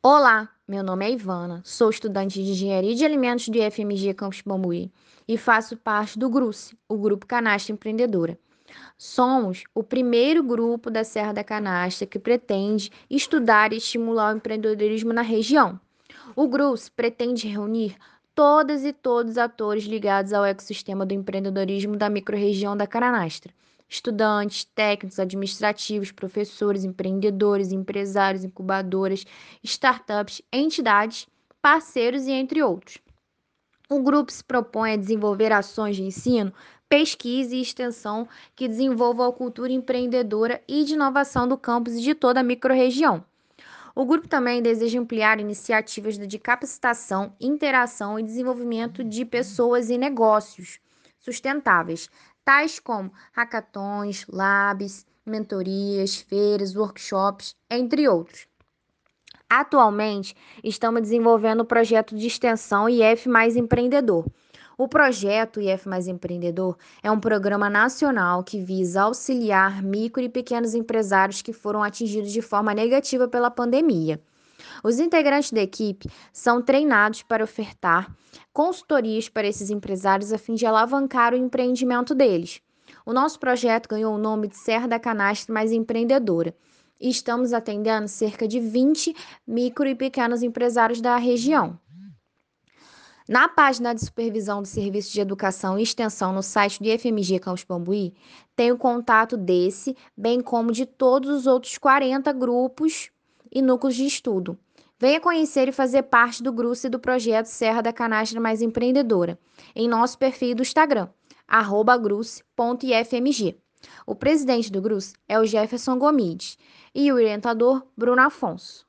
Olá, meu nome é Ivana, sou estudante de Engenharia de Alimentos do IFMG Campus Bambuí e faço parte do GRUS, o Grupo Canastra Empreendedora. Somos o primeiro grupo da Serra da Canastra que pretende estudar e estimular o empreendedorismo na região. O GRUS pretende reunir todas e todos os atores ligados ao ecossistema do empreendedorismo da microrregião da Canastra estudantes, técnicos administrativos, professores, empreendedores, empresários, incubadoras, startups, entidades, parceiros e entre outros. O grupo se propõe a desenvolver ações de ensino, pesquisa e extensão que desenvolvam a cultura empreendedora e de inovação do campus e de toda a microrregião. O grupo também deseja ampliar iniciativas de capacitação, interação e desenvolvimento de pessoas e negócios sustentáveis, tais como hackathons, labs, mentorias, feiras, workshops, entre outros. Atualmente, estamos desenvolvendo o projeto de extensão IF Mais Empreendedor. O projeto IF Mais Empreendedor é um programa nacional que visa auxiliar micro e pequenos empresários que foram atingidos de forma negativa pela pandemia. Os integrantes da equipe são treinados para ofertar consultorias para esses empresários a fim de alavancar o empreendimento deles. O nosso projeto ganhou o nome de Serra da Canastra Mais Empreendedora e estamos atendendo cerca de 20 micro e pequenos empresários da região. Na página de supervisão do Serviço de Educação e Extensão no site do IFMG Campus Bambuí, tem o contato desse, bem como de todos os outros 40 grupos e núcleos de estudo. Venha conhecer e fazer parte do grupo e do projeto Serra da Canastra Mais Empreendedora, em nosso perfil do Instagram, grus.ifmg. O presidente do GRUS é o Jefferson Gomides e o orientador Bruno Afonso.